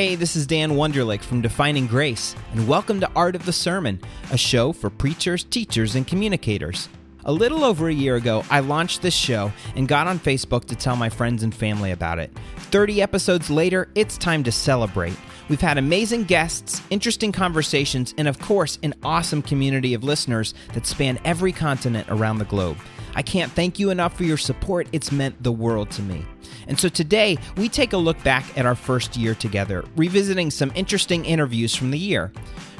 Hey, this is Dan Wunderlich from Defining Grace, and welcome to Art of the Sermon, a show for preachers, teachers, and communicators. A little over a year ago, I launched this show and got on Facebook to tell my friends and family about it. 30 episodes later, it's time to celebrate. We've had amazing guests, interesting conversations, and of course, an awesome community of listeners that span every continent around the globe. I can't thank you enough for your support. It's meant the world to me. And so today, we take a look back at our first year together, revisiting some interesting interviews from the year.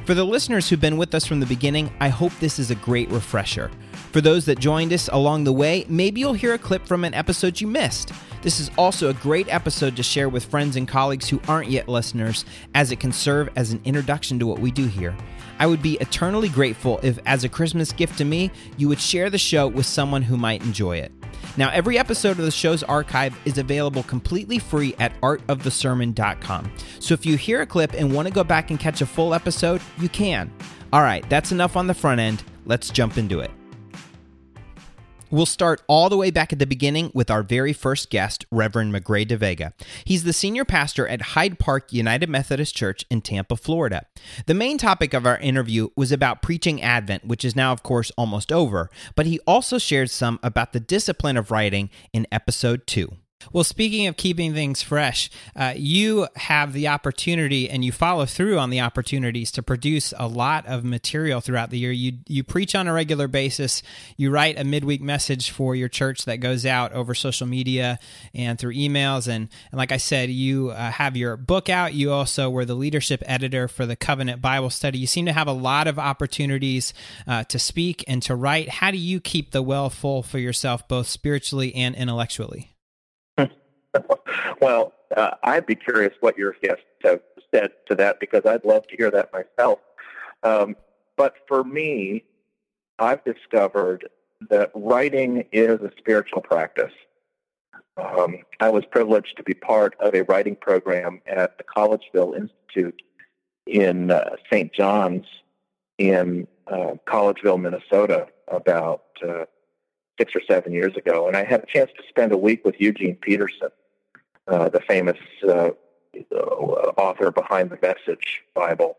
For the listeners who've been with us from the beginning, I hope this is a great refresher. For those that joined us along the way, maybe you'll hear a clip from an episode you missed. This is also a great episode to share with friends and colleagues who aren't yet listeners, as it can serve as an introduction to what we do here. I would be eternally grateful if, as a Christmas gift to me, you would share the show with someone who might enjoy it. Now, every episode of the show's archive is available completely free at artofthesermon.com. So if you hear a clip and want to go back and catch a full episode, you can. All right, that's enough on the front end. Let's jump into it. We'll start all the way back at the beginning with our very first guest, Reverend Magrey de Vega. He's the senior pastor at Hyde Park United Methodist Church in Tampa, Florida. The main topic of our interview was about preaching Advent, which is now, of course, almost over, but he also shared some about the discipline of writing in episode two. Well, speaking of keeping things fresh, uh, you have the opportunity and you follow through on the opportunities to produce a lot of material throughout the year. You you preach on a regular basis. You write a midweek message for your church that goes out over social media and through emails. And, and like I said, you uh, have your book out. You also were the leadership editor for the Covenant Bible Study. You seem to have a lot of opportunities uh, to speak and to write. How do you keep the well full for yourself, both spiritually and intellectually? well, uh, I'd be curious what your guests have said to that because I'd love to hear that myself. Um, but for me, I've discovered that writing is a spiritual practice. Um, I was privileged to be part of a writing program at the Collegeville Institute in uh, St. John's in uh, Collegeville, Minnesota, about uh, six or seven years ago. And I had a chance to spend a week with Eugene Peterson, uh, the famous uh, author behind the Message Bible.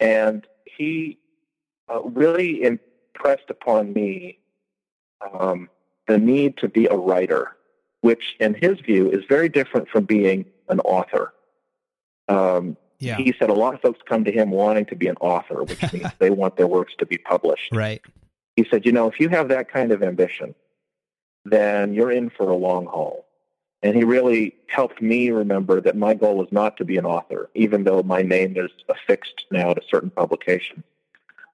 And he uh, really impressed upon me um, the need to be a writer, which, in his view, is very different from being an author. Um, yeah. He said a lot of folks come to him wanting to be an author, which means they want their works to be published. Right. He said, you know, if you have that kind of ambition, then you're in for a long haul. And he really helped me remember that my goal is not to be an author, even though my name is affixed now to certain publications.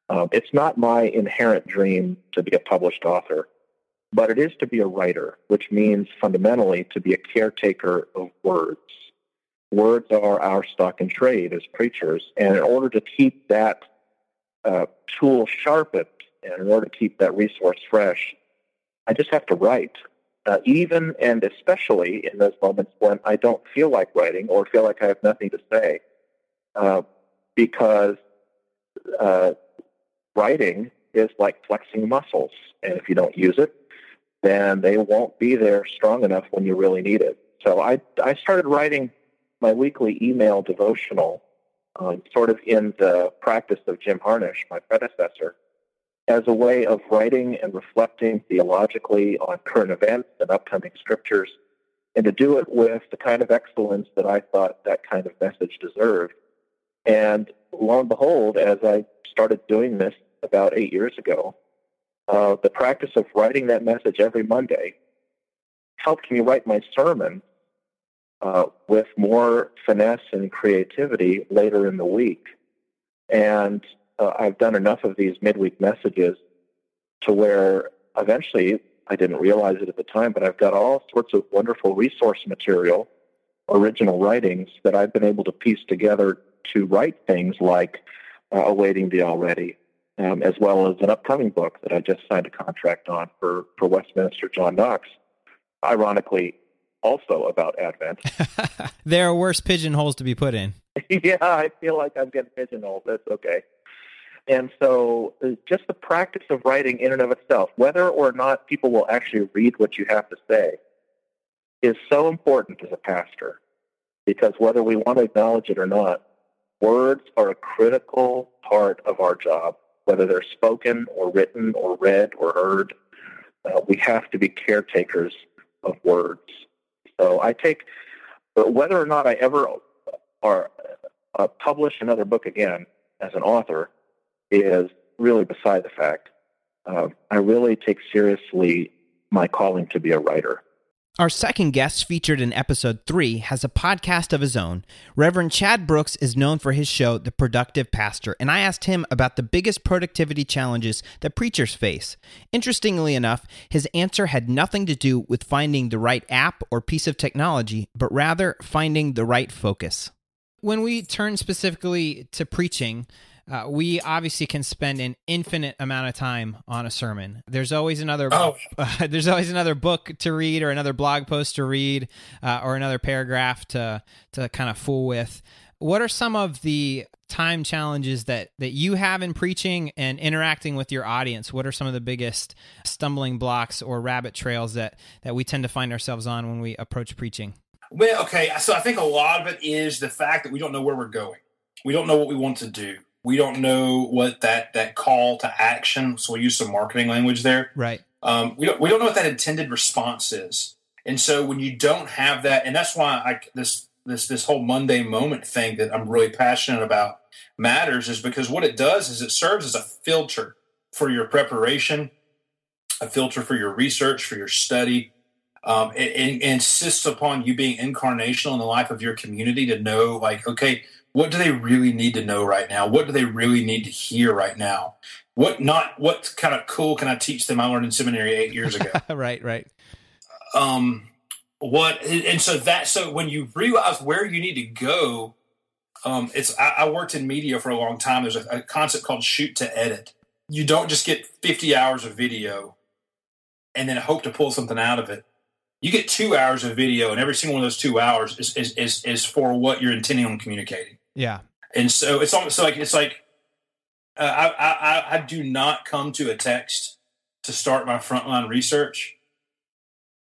Um, it's not my inherent dream to be a published author, but it is to be a writer, which means fundamentally to be a caretaker of words. Words are our stock in trade as preachers, and in order to keep that uh, tool sharpened, and in order to keep that resource fresh, I just have to write uh, even and especially in those moments when I don't feel like writing or feel like I have nothing to say, uh, because uh, writing is like flexing muscles, and if you don't use it, then they won't be there strong enough when you really need it. So I I started writing my weekly email devotional, um, sort of in the practice of Jim Harnish, my predecessor, as a way of writing and reflecting theologically on current events and upcoming scriptures, and to do it with the kind of excellence that I thought that kind of message deserved. And lo and behold, as I started doing this about eight years ago, uh, the practice of writing that message every Monday helped me write my sermon uh, with more finesse and creativity later in the week. And uh, I've done enough of these midweek messages to where eventually I didn't realize it at the time, but I've got all sorts of wonderful resource material, original writings that I've been able to piece together to write things like uh, Awaiting the Already, um, as well as an upcoming book that I just signed a contract on for, for Westminster John Knox. Ironically, also about Advent. there are worse pigeonholes to be put in. yeah, I feel like I'm getting pigeonholed. That's okay. And so uh, just the practice of writing in and of itself, whether or not people will actually read what you have to say, is so important as a pastor. because whether we want to acknowledge it or not, words are a critical part of our job, whether they're spoken or written or read or heard. Uh, we have to be caretakers of words. So I take, whether or not I ever or, uh, publish another book again as an author is really beside the fact. Uh, I really take seriously my calling to be a writer. Our second guest, featured in episode three, has a podcast of his own. Reverend Chad Brooks is known for his show, The Productive Pastor, and I asked him about the biggest productivity challenges that preachers face. Interestingly enough, his answer had nothing to do with finding the right app or piece of technology, but rather finding the right focus. When we turn specifically to preaching, uh, we obviously can spend an infinite amount of time on a sermon. There's always another. Oh. Uh, there's always another book to read, or another blog post to read, uh, or another paragraph to to kind of fool with. What are some of the time challenges that that you have in preaching and interacting with your audience? What are some of the biggest stumbling blocks or rabbit trails that that we tend to find ourselves on when we approach preaching? Well, okay, so I think a lot of it is the fact that we don't know where we're going. We don't know what we want to do we don't know what that that call to action. So we use some marketing language there. Right. Um, we don't we don't know what that intended response is. And so when you don't have that, and that's why I this this this whole Monday moment thing that I'm really passionate about matters is because what it does is it serves as a filter for your preparation, a filter for your research, for your study. Um, it, it insists upon you being incarnational in the life of your community to know, like, okay, what do they really need to know right now? What do they really need to hear right now? What not what kind of cool can I teach them I learned in seminary eight years ago? right, right. Um what and so that so when you realize where you need to go, um it's I, I worked in media for a long time. There's a, a concept called shoot to edit. You don't just get 50 hours of video and then hope to pull something out of it you get two hours of video and every single one of those two hours is is is, is for what you're intending on communicating yeah. And so it's almost so like it's like uh, I, I I do not come to a text to start my frontline research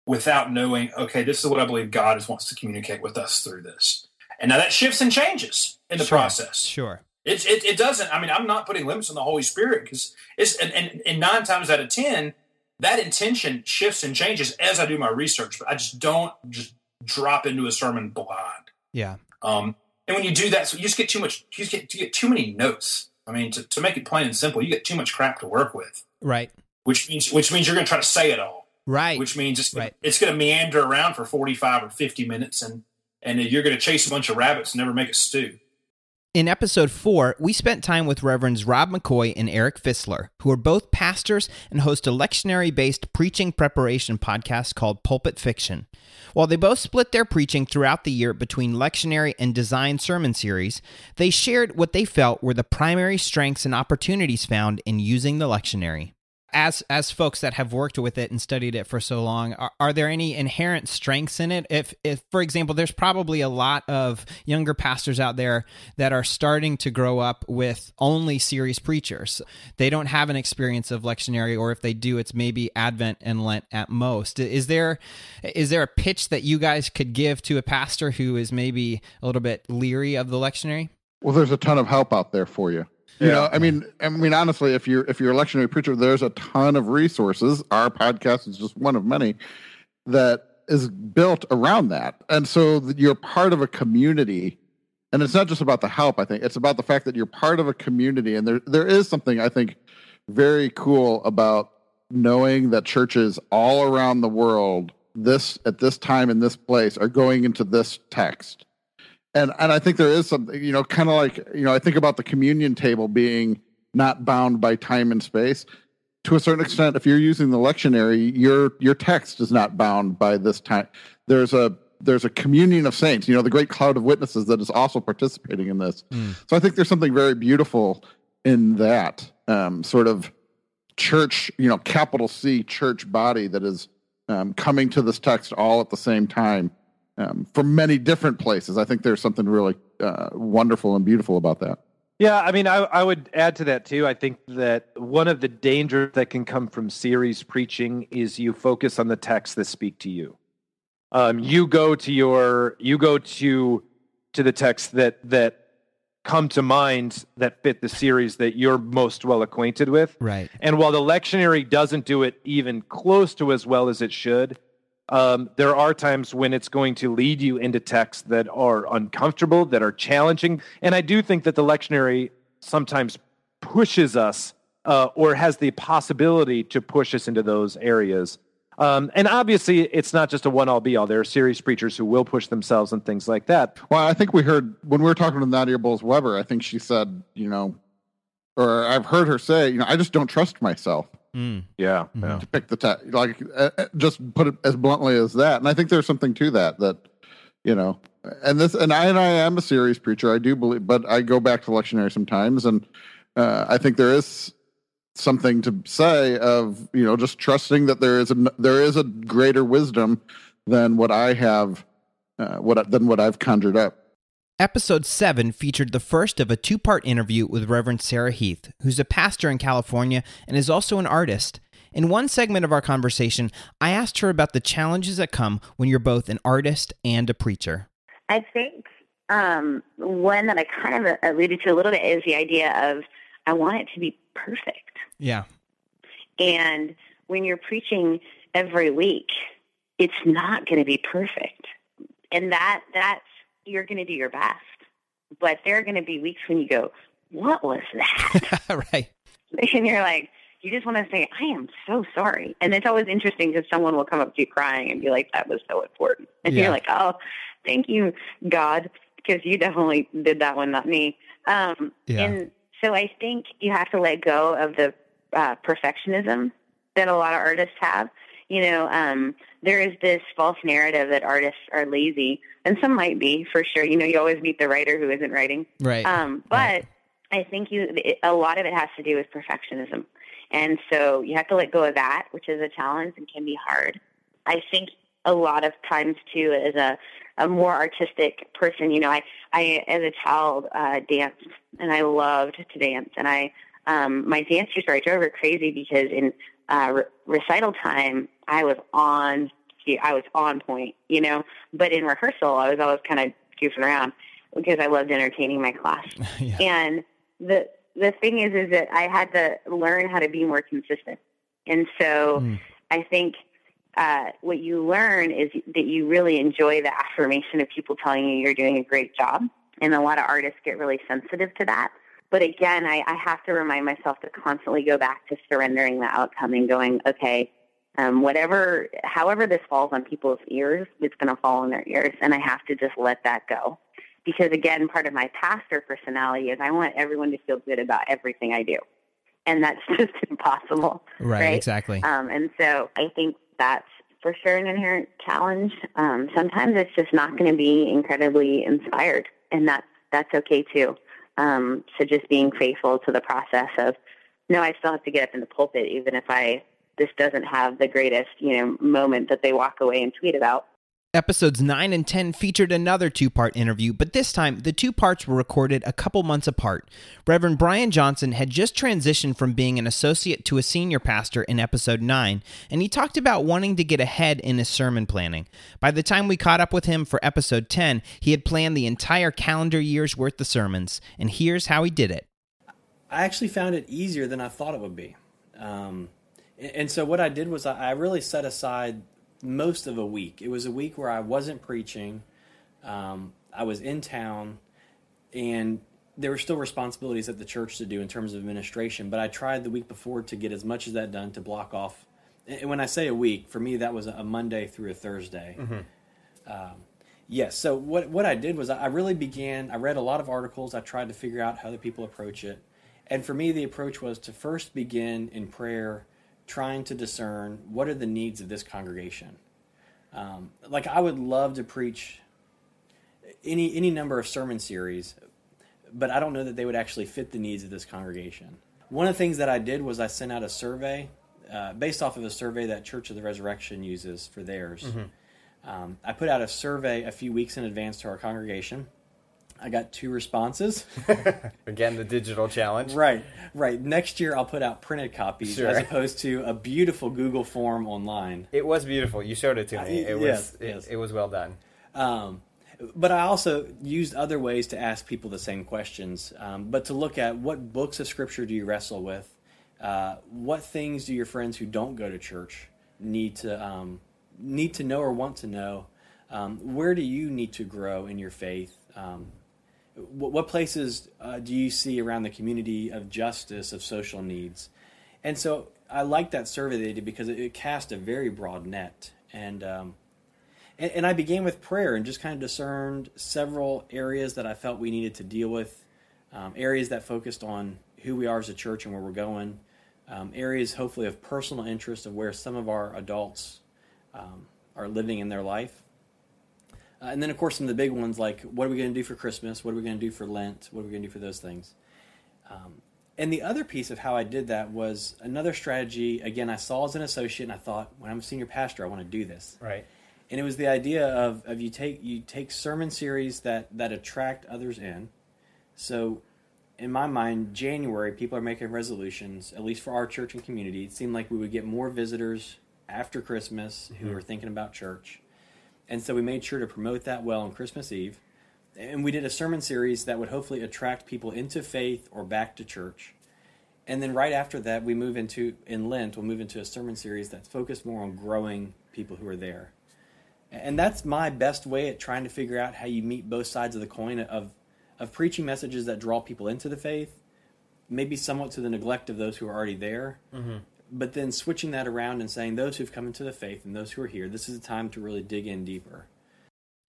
without knowing okay this is what I believe God is wants to communicate with us through this. And now that shifts and changes in the sure. process. Sure. It, it, it doesn't. I mean, I'm not putting limits on the Holy Spirit because it's and, and, and nine times out of ten, that intention shifts and changes as I do my research. But I just don't just drop into a sermon blind. Yeah. Um, and when you do that, so you just get too much, you just get, you get too many notes. I mean, to, to make it plain and simple, you get too much crap to work with. Right. Which means, which means you're going to try to say it all. Right. Which means it's, right. it's going to meander around for 45 or 50 minutes and, and you're going to chase a bunch of rabbits and never make a stew. In episode four, we spent time with Reverends Rob McCoy and Eric Fistler, who are both pastors and host a lectionary based preaching preparation podcast called Pulpit Fiction. While they both split their preaching throughout the year between lectionary and design sermon series, they shared what they felt were the primary strengths and opportunities found in using the lectionary as as folks that have worked with it and studied it for so long are, are, there any inherent strengths in it? If if for example there's probably a lot of younger pastors out there that are starting to grow up with only series preachers. They don't have an experience of lectionary or if they do it's maybe advent and lent at most. Is there is there a pitch that you guys could give to a pastor who is maybe a little bit leery of the lectionary? Well there's a ton of help out there for you you yeah. know, I mean, I mean, honestly, if you're if you're a lectionary preacher, there's a ton of resources. Our podcast is just one of many that is built around that, and so you're part of a community. And it's not just about the help. I think it's about the fact that you're part of a community, and there there is something I think very cool about knowing that churches all around the world this at this time in this place are going into this text and and I think there is something you know, kind of like you know, I think about the communion table being not bound by time and space. To a certain extent, if you're using the lectionary, your your text is not bound by this time. There's a there's a communion of saints, you know, the great cloud of witnesses that is also participating in this. Mm. So I think there's something very beautiful in that um, sort of church, you know, capital C church body that is um, coming to this text all at the same time um, from many different places. I think there's something really uh, wonderful and beautiful about that. Yeah, I mean, I, I would add to that too. I think that one of the dangers that can come from series preaching is you focus on the texts that speak to you. Um, you go to your you go to to the texts that that come to mind that fit the series that you're most well acquainted with. Right. And while the lectionary doesn't do it even close to as well as it should, um, there are times when it's going to lead you into texts that are uncomfortable, that are challenging. And I do think that the lectionary sometimes pushes us uh, or has the possibility to push us into those areas. Um, and obviously, it's not just a one all be all. There are serious preachers who will push themselves and things like that. Well, I think we heard when we were talking to Nadia Bolz Weber, I think she said, you know, or I've heard her say, you know, I just don't trust myself Mm. Yeah. to pick the text. Like, uh, uh, just put it as bluntly as that. And I think there's something to that, that, you know, and this, and I, and I am a series preacher. I do believe, but I go back to lectionary sometimes. And uh, I think there is something to say of, you know, just trusting that there is a, there is a greater wisdom than what I have, uh, what, than what I've conjured up. Episode 7 featured the first of a two part interview with Reverend Sarah Heath, who's a pastor in California and is also an artist. In one segment of our conversation, I asked her about the challenges that come when you're both an artist and a preacher. I think um, one that I kind of alluded to a little bit is the idea of I want it to be perfect. Yeah. And when you're preaching every week, it's not going to be perfect. And that that's you're going to do your best. But there are going to be weeks when you go, "What was that?" right. and you're like, you just want to say, "I am so sorry." And it's always interesting because someone will come up to you crying and be like, "That was so important," and Yeah. you're like, "Oh, thank you, God, because you definitely did that one, not me." Um, Yeah. And so I think you have to let go of the uh, perfectionism that a lot of artists have. You know, um, there is this false narrative that artists are lazy, and some might be for sure. You know, you always meet the writer who isn't writing. Right. Um, but Right. I think you it, a lot of it has to do with perfectionism, and so you have to let go of that, which is a challenge and can be hard. I think a lot of times too, as a a more artistic person, you know, I I as a child uh, danced and I loved to dance, and I um, my dance teacher I drove her crazy because in uh, re- recital time I was on I was on point, you know, but in rehearsal I was always kind of goofing around because I loved entertaining my class. yeah. And the the thing is, is that I had to learn how to be more consistent. And so Mm. I think uh, what you learn is that you really enjoy the affirmation of people telling you you're doing a great job. And a lot of artists get really sensitive to that. But again, I, I have to remind myself to constantly go back to surrendering the outcome and going, okay, um, whatever, however this falls on people's ears, it's going to fall on their ears. And I have to just let that go because again, part of my pastor personality is I want everyone to feel good about everything I do. And that's just impossible. Right, right? exactly. Um, and so I think that's for sure an inherent challenge. Um, sometimes it's just not going to be incredibly inspired, and that's that's okay too. Um, so just being faithful to the process of, no, I still have to get up in the pulpit, even if I this doesn't have the greatest you know moment that they walk away and tweet about. Episodes 9 and 10 featured another two part interview, but this time the two parts were recorded a couple months apart. Reverend Brian Johnson had just transitioned from being an associate to a senior pastor in episode 9, and he talked about wanting to get ahead in his sermon planning. By the time we caught up with him for episode 10, he had planned the entire calendar year's worth of sermons, and here's how he did it. I actually found it easier than I thought it would be. Um, and, so what I did was I, really set aside most of a week. It was a week where I wasn't preaching. Um, I was in town, and there were still responsibilities at the church to do in terms of administration. But I tried the week before to get as much of that done to block off. And when I say a week, for me that was a Monday through a Thursday. Um, yes. So what what I did was I really began. I read a lot of articles. I tried to figure out how other people approach it, and for me the approach was to first begin in prayer, trying to discern what are the needs of this congregation. Um, like I would love to preach any any number of sermon series, but I don't know that they would actually fit the needs of this congregation. One of the things that I did was I sent out a survey uh, based off of a survey that Church of the Resurrection uses for theirs. Um, I put out a survey a few weeks in advance to our congregation. I got two responses. Again, the digital challenge. right, right. Next year, I'll put out printed copies Sure. as opposed to a beautiful Google form online. It was beautiful. You showed it to me. Uh, It yes, was it, yes. it was well done. Um, but I also used other ways to ask people the same questions, um, but to look at what books of scripture do you wrestle with? Uh, what things do your friends who don't go to church need to um, need to know or want to know? Um, where do you need to grow in your faith? Um, what, what, places uh, do you see around the community of justice, of social needs? And so I like that survey they did because it, it cast a very broad net. And, um, and, and I began with prayer and just kind of discerned several areas that I felt we needed to deal with, um, areas that focused on who we are as a church and where we're going, um, areas hopefully of personal interest of where some of our adults um, are living in their life. Uh, and then, of course, some of the big ones like what are we going to do for Christmas? What are we going to do for Lent? What are we going to do for those things? Um, and the other piece of how I did that was another strategy. Again, I saw as an associate, and I thought, when I'm a senior pastor, I want to do this. Right. And it was the idea of, of you take you take sermon series that that attract others in. So, in my mind, January people are making resolutions. At least for our church and community, it seemed like we would get more visitors after Christmas mm-hmm. who are thinking about church. And so we made sure to promote that well on Christmas Eve and we did a sermon series that would hopefully attract people into faith or back to church. And then right after that, we move into in Lent, we'll move into a sermon series that's focused more on growing people who are there. And that's my best way at trying to figure out how you meet both sides of the coin of of preaching messages that draw people into the faith, maybe somewhat to the neglect of those who are already there, mm-hmm. But then switching that around and saying those who've come into the faith and those who are here, this is a time to really dig in deeper.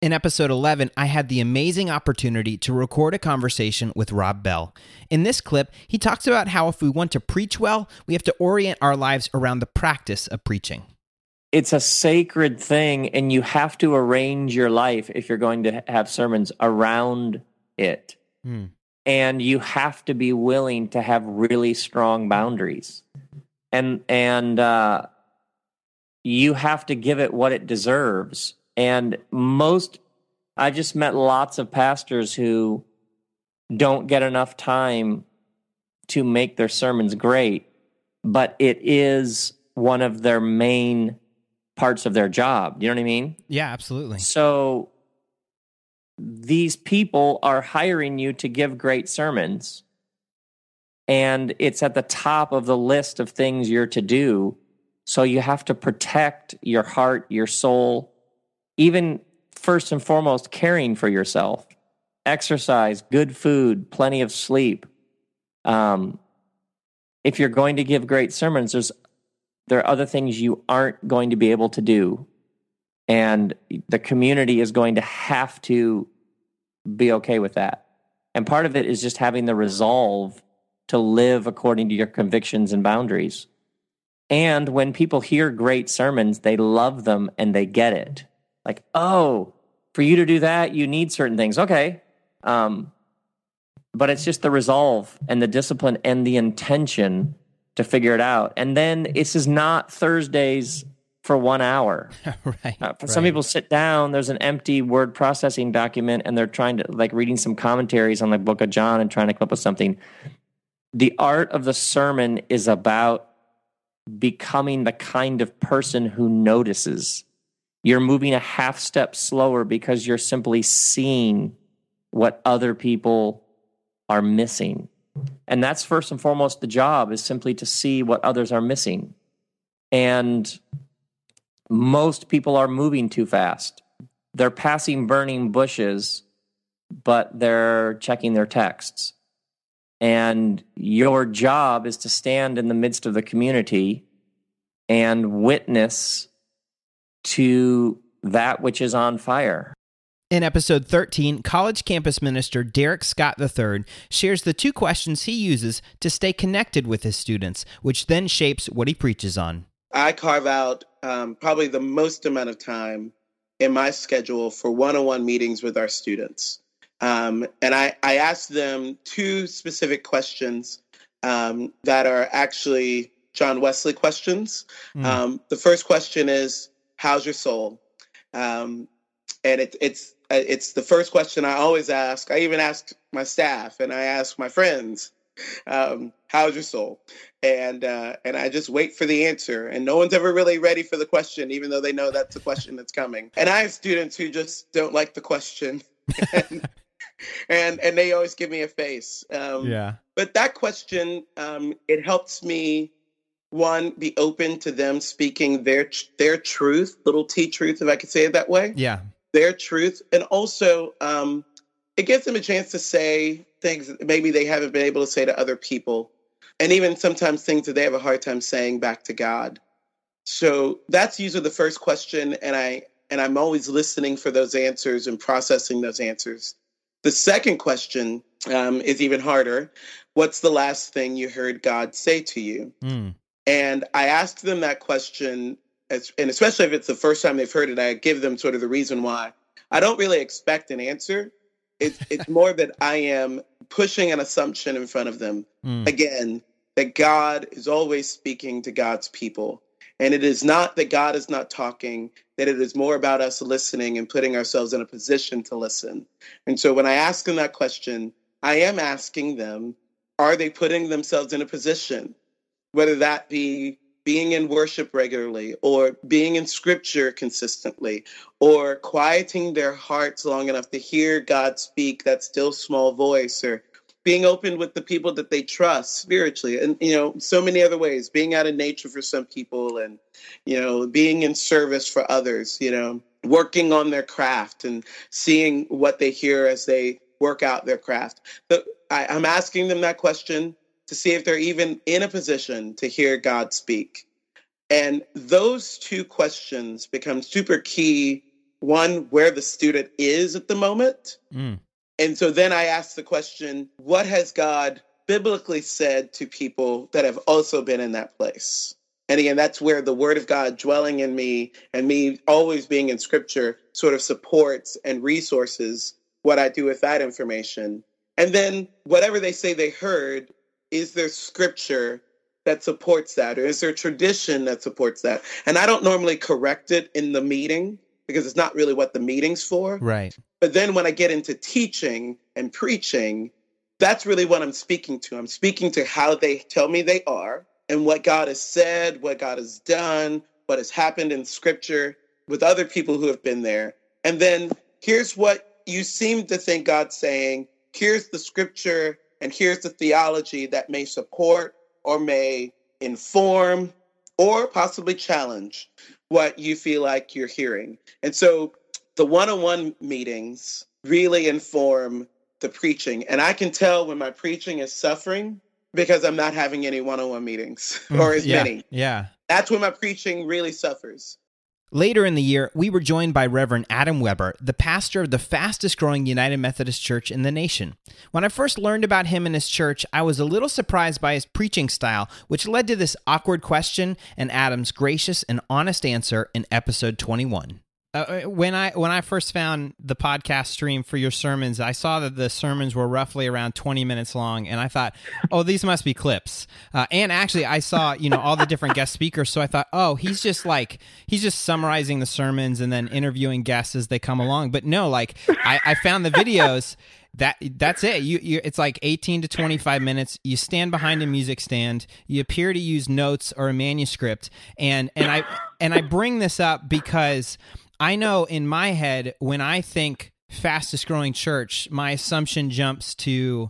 In episode 11, I had the amazing opportunity to record a conversation with Rob Bell. In this clip, he talks about how if we want to preach well, we have to orient our lives around the practice of preaching. It's a sacred thing, and you have to arrange your life if you're going to have sermons around it. Hmm. And you have to be willing to have really strong boundaries. And, and, uh, you have to give it what it deserves and most, I just met lots of pastors who don't get enough time to make their sermons great, but it is one of their main parts of their job. You know what I mean? Yeah, absolutely. So these people are hiring you to give great sermons, and it's at the top of the list of things you're to do. So you have to protect your heart, your soul, even first and foremost, caring for yourself, exercise, good food, plenty of sleep. Um, if you're going to give great sermons, there's there are other things you aren't going to be able to do, and the community is going to have to be okay with that. And part of it is just having the resolve to live according to your convictions and boundaries. And when people hear great sermons, they love them and they get it like, oh, for you to do that, you need certain things. Okay. Um, but it's just the resolve and the discipline and the intention to figure it out. And then this is not Thursdays for one hour. right. Uh, for right. some people sit down, there's an empty word processing document and they're trying to like reading some commentaries on the book of John and trying to come up with something. The art of the sermon is about becoming the kind of person who notices you're moving a half step slower because you're simply seeing what other people are missing. And that's first and foremost the job is simply to see what others are missing. And most people are moving too fast. They're passing burning bushes, but they're checking their texts. And your job is to stand in the midst of the community and witness to that which is on fire. In episode 13, college campus minister Derek Scott III shares the two questions he uses to stay connected with his students, which then shapes what he preaches on. I carve out um, probably the most amount of time in my schedule for one on one meetings with our students. Um, and I, I ask them two specific questions um, that are actually John Wesley questions. Mm. the first question is how's your soul? Um, and it, it's it's the first question I always ask. I even ask my staff and I ask my friends um, how's your soul? And uh, and I just wait for the answer. And no one's ever really ready for the question, even though they know that's the question that's coming. And I have students who just don't like the question. and, and and they always give me a face. Um, yeah. But that question, um, it helps me one be open to them speaking their their truth, little t truth, if I could say it that way. Yeah. Their truth, and also um, it gives them a chance to say things that maybe they haven't been able to say to other people, and even sometimes things that they have a hard time saying back to God. So that's usually the first question, and I and I'm always listening for those answers and processing those answers. The second question um, is even harder. What's the last thing you heard God say to you? Mm. And I ask them that question, as, and especially if it's the first time they've heard it, I give them sort of the reason why. I don't really expect an answer. It's, it's more that I am pushing an assumption in front of them. Mm. Again, that God is always speaking to God's people. And it is not that God is not talking, that it is more about us listening and putting ourselves in a position to listen. And so when I ask them that question, I am asking them, are they putting themselves in a position? Whether that be being in worship regularly or being in scripture consistently or quieting their hearts long enough to hear God speak that still small voice or being open with the people that they trust spiritually and you know so many other ways being out in nature for some people and you know being in service for others you know working on their craft and seeing what they hear as they work out their craft. I, i'm asking them that question to see if they're even in a position to hear god speak. And those two questions become super key. One where the student is at the moment. Mm. And so then I asked the question, what has God biblically said to people that have also been in that place? And again, that's where the word of God dwelling in me and me always being in scripture sort of supports and resources what I do with that information. And then whatever they say they heard, is there scripture that supports that? Or is there tradition that supports that? And I don't normally correct it in the meeting because it's not really what the meeting's for. Right. But then when I get into teaching and preaching, that's really what I'm speaking to. I'm speaking to how they tell me they are and what God has said, what God has done, what has happened in scripture with other people who have been there. And then here's what you seem to think God's saying. Here's the scripture and here's the theology that may support or may inform or possibly challenge what you feel like you're hearing. And so the one on one meetings really inform the preaching. And I can tell when my preaching is suffering because I'm not having any one on one meetings or as Mm, yeah. many. Yeah. That's when my preaching really suffers. Later in the year, we were joined by Reverend Adam Weber, the pastor of the fastest growing United Methodist Church in the nation. When I first learned about him and his church, I was a little surprised by his preaching style, which led to this awkward question and Adam's gracious and honest answer in episode 21. Uh, when I when I first found the podcast stream for your sermons, I saw that the sermons were roughly around twenty minutes long, and I thought, "Oh, these must be clips." Uh, and actually, I saw you know all the different guest speakers, so I thought, "Oh, he's just like he's just summarizing the sermons and then interviewing guests as they come along." But no, like I, I found the videos. That that's it. You, you it's like 18 to 25 minutes. You stand behind a music stand. You appear to use notes or a manuscript. And and i and i bring this up because i know in my head when i think fastest growing church my assumption jumps to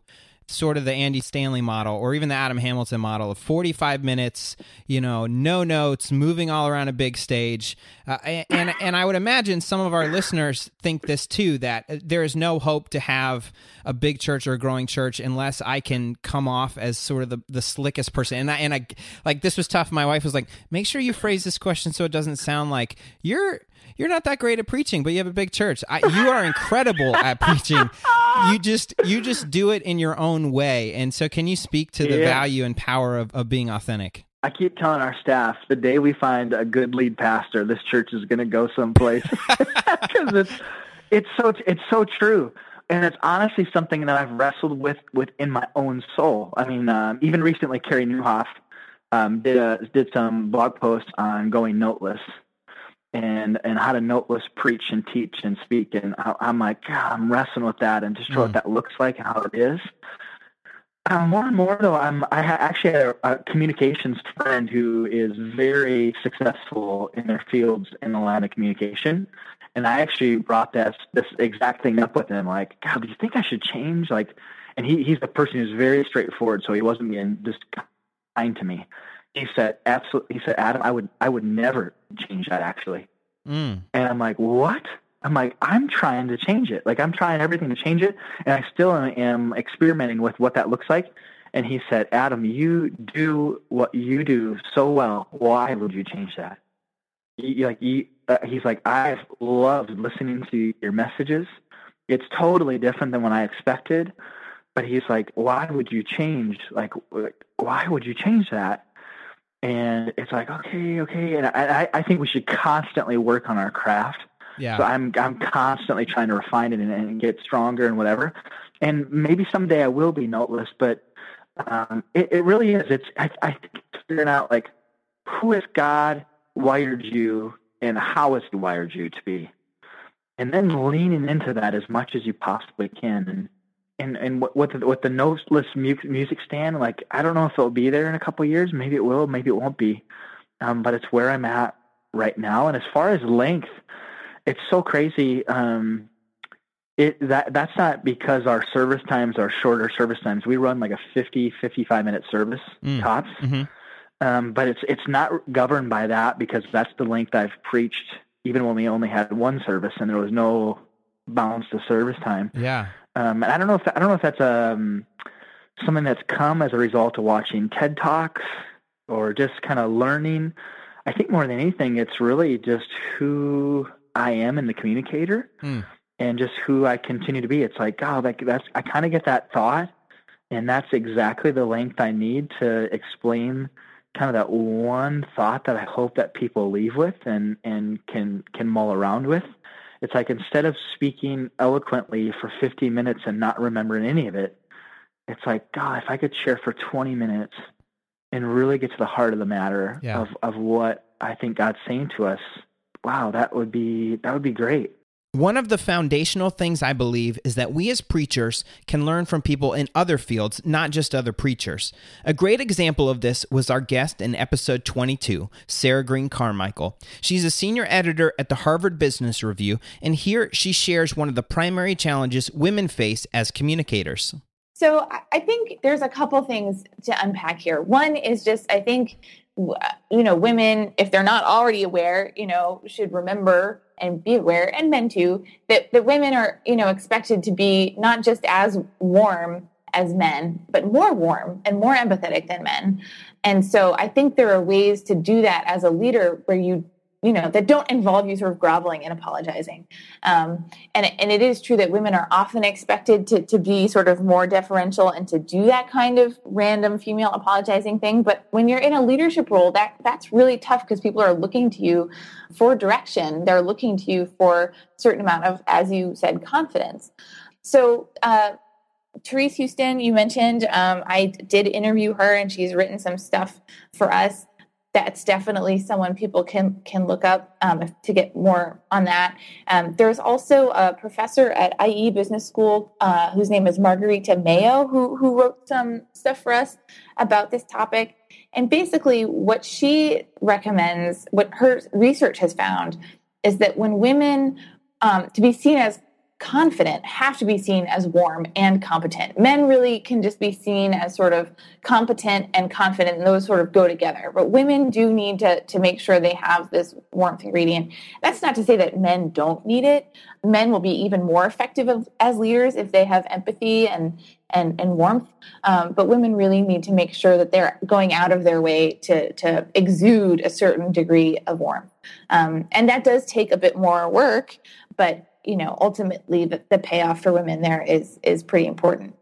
sort of the Andy Stanley model or even the Adam Hamilton model of 45 minutes, you know, no notes, moving all around a big stage. Uh, and and I would imagine some of our listeners think this too that there is no hope to have a big church or a growing church unless I can come off as sort of the, the slickest person. And I, and I like this was tough. My wife was like, "Make sure you phrase this question so it doesn't sound like you're you're not that great at preaching, but you have a big church. I, you are incredible at preaching. You just you just do it in your own way. And so, can you speak to the Yeah. value and power of, of being authentic? I keep telling our staff the day we find a good lead pastor, this church is going to go someplace because it's it's so it's so true, and it's honestly something that I've wrestled with within my own soul. I mean, um, even recently, Carey Nieuwhof um, did a, did some blog posts on going noteless and and how to noteless preach and teach and speak, and I, I'm like, God, I'm wrestling with that and just what Mm. that looks like and how it is. Um, more and more though, I'm I ha- actually had a, a communications friend who is very successful in their fields in the line of communication, and I actually brought this this exact thing up with him. Like, God, do you think I should change? Like, and he he's the person who's very straightforward, so he wasn't being just kind to me. He said, absolutely. He said, Adam, I would I would never change that actually. Mm. And I'm like, what? I'm like, I'm trying to change it. Like, I'm trying everything to change it, and I still am, experimenting with what that looks like. And he said, Adam, you do what you do so well. Why would you change that? Like, uh, he's like, I've loved listening to your messages. It's totally different than what I expected. But he's like, why would you change? Like, why would you change that? And it's like, okay, okay. And I, I think we should constantly work on our craft yeah. So I'm I'm constantly trying to refine it and, and get stronger and whatever. And maybe someday I will be noteless, but um, it, it really is. It's I, I think figuring out like who has God wired you and how has He wired you to be, and then leaning into that as much as you possibly can. And and and what what the, noteless music stand like I don't know if it'll be there in a couple years. Maybe it will. Maybe it won't be. Um, but it's where I'm at right now. And as far as length, it's so crazy. Um, it that that's not because our service times are shorter service times. We run like a 50, 55 minute service Mm. tops. Mm-hmm. Um, but it's it's not governed by that because that's the length I've preached even when we only had one service and there was no bounds to service time. Yeah. Um, and I don't know if I don't know if that's um, something that's come as a result of watching TED talks or just kind of learning. I think more than anything, it's really just who I am in the communicator Hmm. and just who I continue to be. It's like, oh, that, that's I kind of get that thought, and that's exactly the length I need to explain kind of that one thought that I hope that people leave with and and can can mull around with. It's like instead of speaking eloquently for 50 minutes and not remembering any of it, it's like, God, if I could share for 20 minutes and really get to the heart of the matter Yeah. of, of what I think God's saying to us, wow, that would be that would be great. One of the foundational things I believe is that we as preachers can learn from people in other fields, not just other preachers. A great example of this was our guest in episode 22, Sarah Green Carmichael. She's a senior editor at the Harvard Business Review, and here she shares one of the primary challenges women face as communicators. So I- I think there's a couple things to unpack here. One is just I think w- you know women, if they're not already aware, you know, should remember and be aware, and men too, that that women are you know expected to be not just as warm as men, but more warm and more empathetic than men. And so I think there are ways to do that as a leader where you you know that don't involve you sort of groveling and apologizing. Um, and, and it is true that women are often expected to, to be sort of more deferential and to do that kind of random female apologizing thing. But when you're in a leadership role that that's really tough because people are looking to you for direction. They're looking to you for a certain amount of as you said confidence. So uh, Therese Huston, you mentioned, um, I did interview her and she's written some stuff for us. That's definitely someone people can can look up um, to get more on that. Um, there's also a professor at IE Business School uh, whose name is Margarita Mayo, who who wrote some stuff for us about this topic. And basically, what she recommends, what her research has found, is that when women um, to be seen as confident have to be seen as warm and competent. Men really can just be seen as sort of competent and confident, and those sort of go together. But women do need to, to make sure they have this warmth ingredient. That's not to say that men don't need it. Men will be even more effective of, as leaders if they have empathy and and, and warmth. Um, but women really need to make sure that they're going out of their way to, to exude a certain degree of warmth. Um, and that does take a bit more work, but you know, ultimately the, the payoff for women there is is pretty important.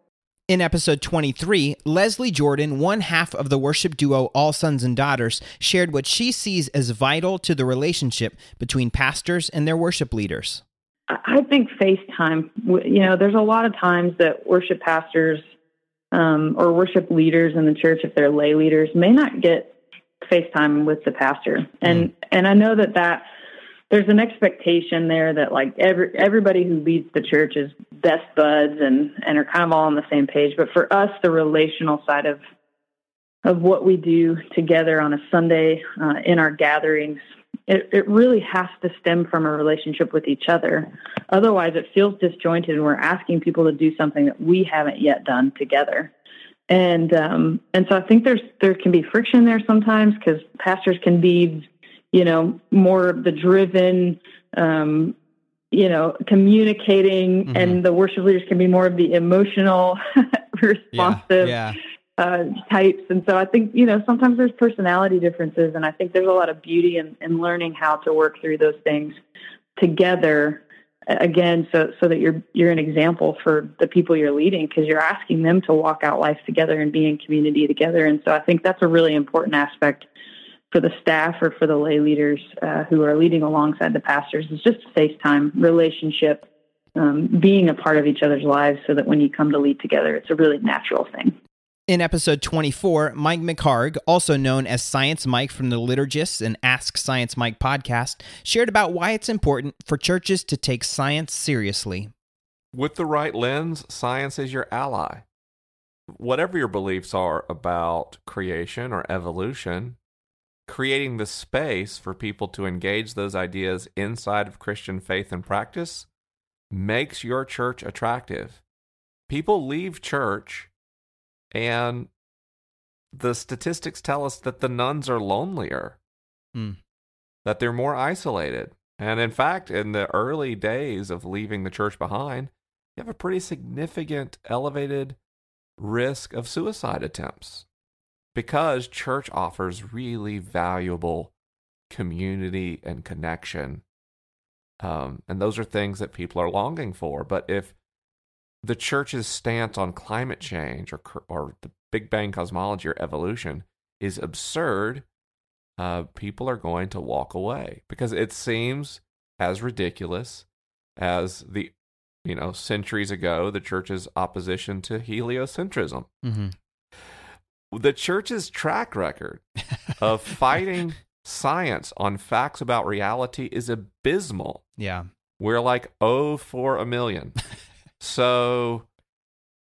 In episode 23, Leslie Jordan, one half of the worship duo All Sons and Daughters, shared what she sees as vital to the relationship between pastors and their worship leaders. I think FaceTime. You know, there's a lot of times that worship pastors um, or worship leaders in the church, if they're lay leaders, may not get FaceTime with the pastor, and and I know that that there's an expectation there that like every everybody who leads the church is best buds and and are kind of all on the same page. But for us, the relational side of of what we do together on a Sunday uh, in our gatherings, it, it really has to stem from a relationship with each other. Otherwise, it feels disjointed, and we're asking people to do something that we haven't yet done together. And um, and so I think there's there can be friction there sometimes because pastors can be, you know, more of the driven. Um, you know, communicating, mm-hmm. and the worship leaders can be more of the emotional, responsive yeah, yeah. Uh, types. And so I think, you know, sometimes there's personality differences, and I think there's a lot of beauty in, in learning how to work through those things together. Again, so so that you're you're an example for the people you're leading because you're asking them to walk out life together and be in community together. And so I think that's a really important aspect for the staff or for the lay leaders uh, who are leading alongside the pastors is just a FaceTime relationship, um, being a part of each other's lives so that when you come to lead together, it's a really natural thing. In episode 24, Mike McHargue, also known as Science Mike from the Liturgists and Ask Science Mike podcast, shared about why it's important for churches to take science seriously. With the right lens, science is your ally. Whatever your beliefs are about creation or evolution, creating the space for people to engage those ideas inside of Christian faith and practice makes your church attractive. People leave church, and the statistics tell us that the nones are lonelier, mm. that they're more isolated. And in fact, in the early days of leaving the church behind, you have a pretty significant elevated risk of suicide attempts because church offers really valuable community and connection. Um, and those are things that people are longing for. But if the church's stance on climate change or, or the Big Bang cosmology or evolution is absurd, uh, people are going to walk away because it seems as ridiculous as the you know centuries ago the church's opposition to heliocentrism. Mm-hmm the church's track record of fighting science on facts about reality is abysmal. Yeah. We're like, oh, for a million. so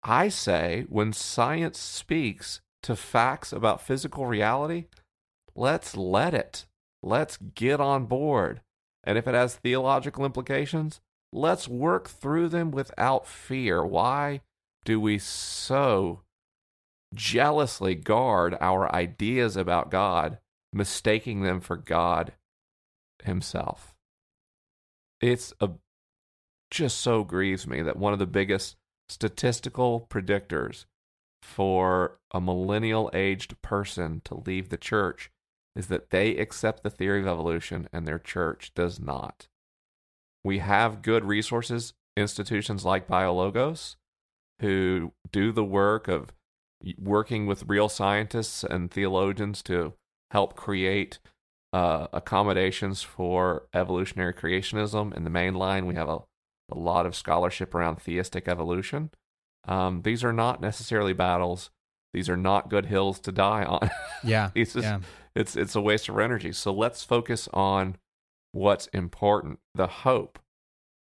I say when science speaks to facts about physical reality, let's let it. Let's get on board. And if it has theological implications, let's work through them without fear. Why do we so jealously guard our ideas about God, mistaking them for God Himself. It's a just so grieves me that one of the biggest statistical predictors for a millennial aged person to leave the church is that they accept the theory of evolution and their church does not. We have good resources, institutions like BioLogos, who do the work of working with real scientists and theologians to help create uh, accommodations for evolutionary creationism. In the main line, we have a, a lot of scholarship around theistic evolution. Um, these are not necessarily battles. These are not good hills to die on. Yeah, it's just, yeah. it's it's a waste of energy. So let's focus on what's important. The hope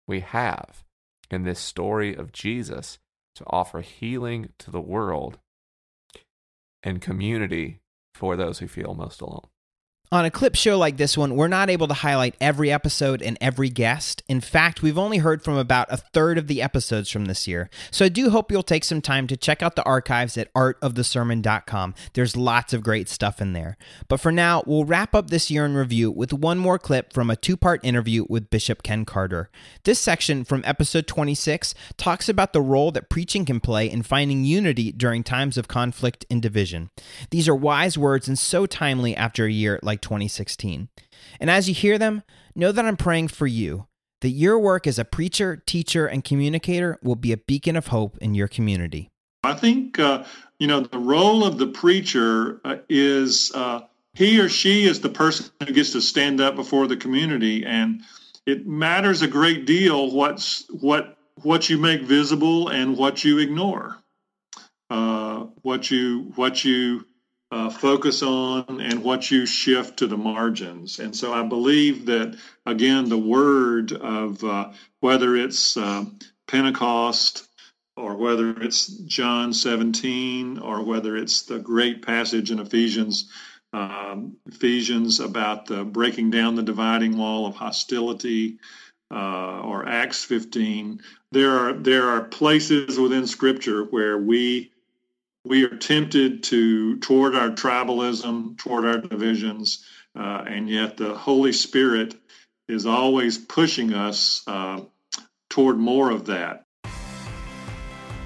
we have in this story of Jesus to offer healing to the world and community for those who feel most alone. On a clip show like this one, we're not able to highlight every episode and every guest. In fact, we've only heard from about a third of the episodes from this year. So I do hope you'll take some time to check out the archives at artofthesermon.com. There's lots of great stuff in there. But for now, we'll wrap up this year in review with one more clip from a two part interview with Bishop Ken Carter. This section from episode 26 talks about the role that preaching can play in finding unity during times of conflict and division. These are wise words and so timely after a year like 2016. And as you hear them, know that I'm praying for you, that your work as a preacher, teacher, and communicator will be a beacon of hope in your community. I think, uh, you know, the role of the preacher uh, is uh, he or she is the person who gets to stand up before the community. And it matters a great deal what's what what you make visible and what you ignore. Uh, what you what you uh, focus on and what you shift to the margins. And so I believe that, again, the word of uh, whether it's uh, Pentecost, or whether it's John 17, or whether it's the great passage in Ephesians, um, Ephesians about the breaking down the dividing wall of hostility, uh, or Acts 15. There are there are places within Scripture where we we are tempted to toward our tribalism, toward our divisions, uh, and yet the Holy Spirit is always pushing us uh, toward more of that.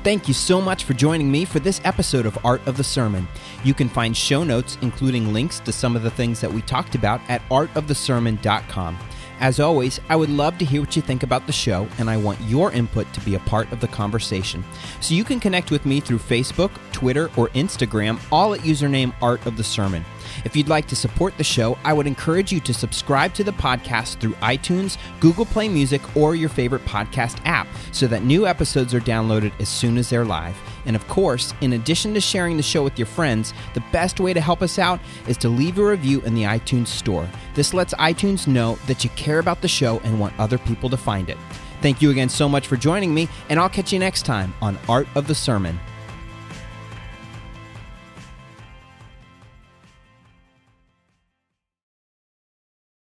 Thank you so much for joining me for this episode of Art of the Sermon. You can find show notes, including links to some of the things that we talked about, at artofthesermon.com. As always, I would love to hear what you think about the show, and I want your input to be a part of the conversation. So you can connect with me through Facebook, Twitter, or Instagram, all at username Art of the Sermon. If you'd like to support the show, I would encourage you to subscribe to the podcast through iTunes, Google Play Music, or your favorite podcast app so that new episodes are downloaded as soon as they're live. And of course, in addition to sharing the show with your friends, the best way to help us out is to leave a review in the iTunes store. This lets iTunes know that you care about the show and want other people to find it. Thank you again so much for joining me, and I'll catch you next time on Art of the Sermon.